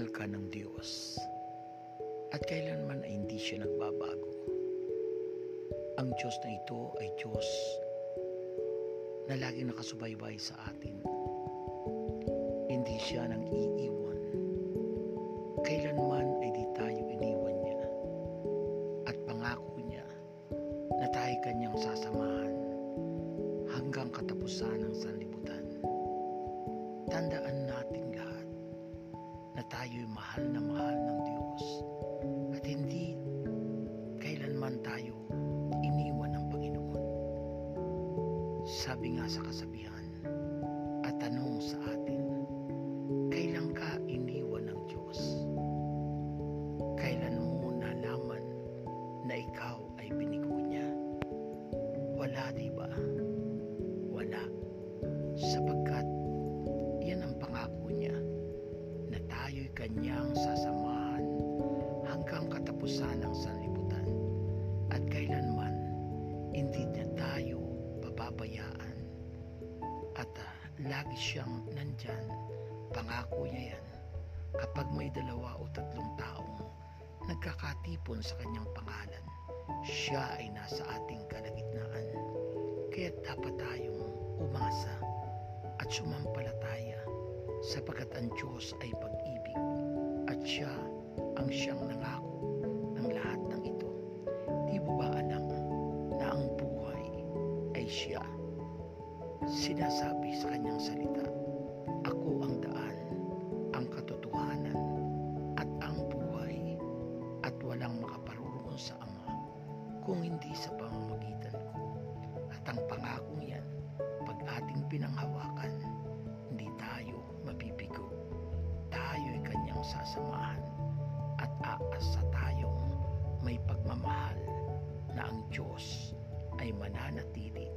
mahal ka ng Diyos at kailanman ay hindi siya nagbabago. Ang Diyos na ito ay Diyos na laging nakasubaybay sa atin. Hindi siya nang iiwan. Kailanman ay di tayo iniwan niya at pangako niya na tayo kanyang sasamahan hanggang katapusan ng sanlibutan. Tandaan tayo'y mahal na mahal ng Diyos at hindi kailanman tayo iniwan ng Panginoon. Sabi nga sa kasabihan kanyang sasamahan hanggang katapusan ng sanlibutan. At kailanman hindi niya tayo pababayaan at ah, lagi siyang nandyan pangako niya yan. Kapag may dalawa o tatlong taong nagkakatipon sa kanyang pangalan siya ay nasa ating kalagitnaan. Kaya dapat tayong umasa at sumampalataya sapagkat ang Diyos ay pag-ibig at siya ang siyang nangako ng lahat ng ito. Di mo ba alam na ang buhay ay siya? Sinasabi sa kanyang salita, Ako ang daan, ang katotohanan, at ang buhay, at walang makaparoon sa Ama kung hindi sa pamamagitan ko. At ang pangakong yan, pag ating pinanghawakan, Tayo'y kanyang sasamahan at aasa tayong may pagmamahal na ang Diyos ay mananatili.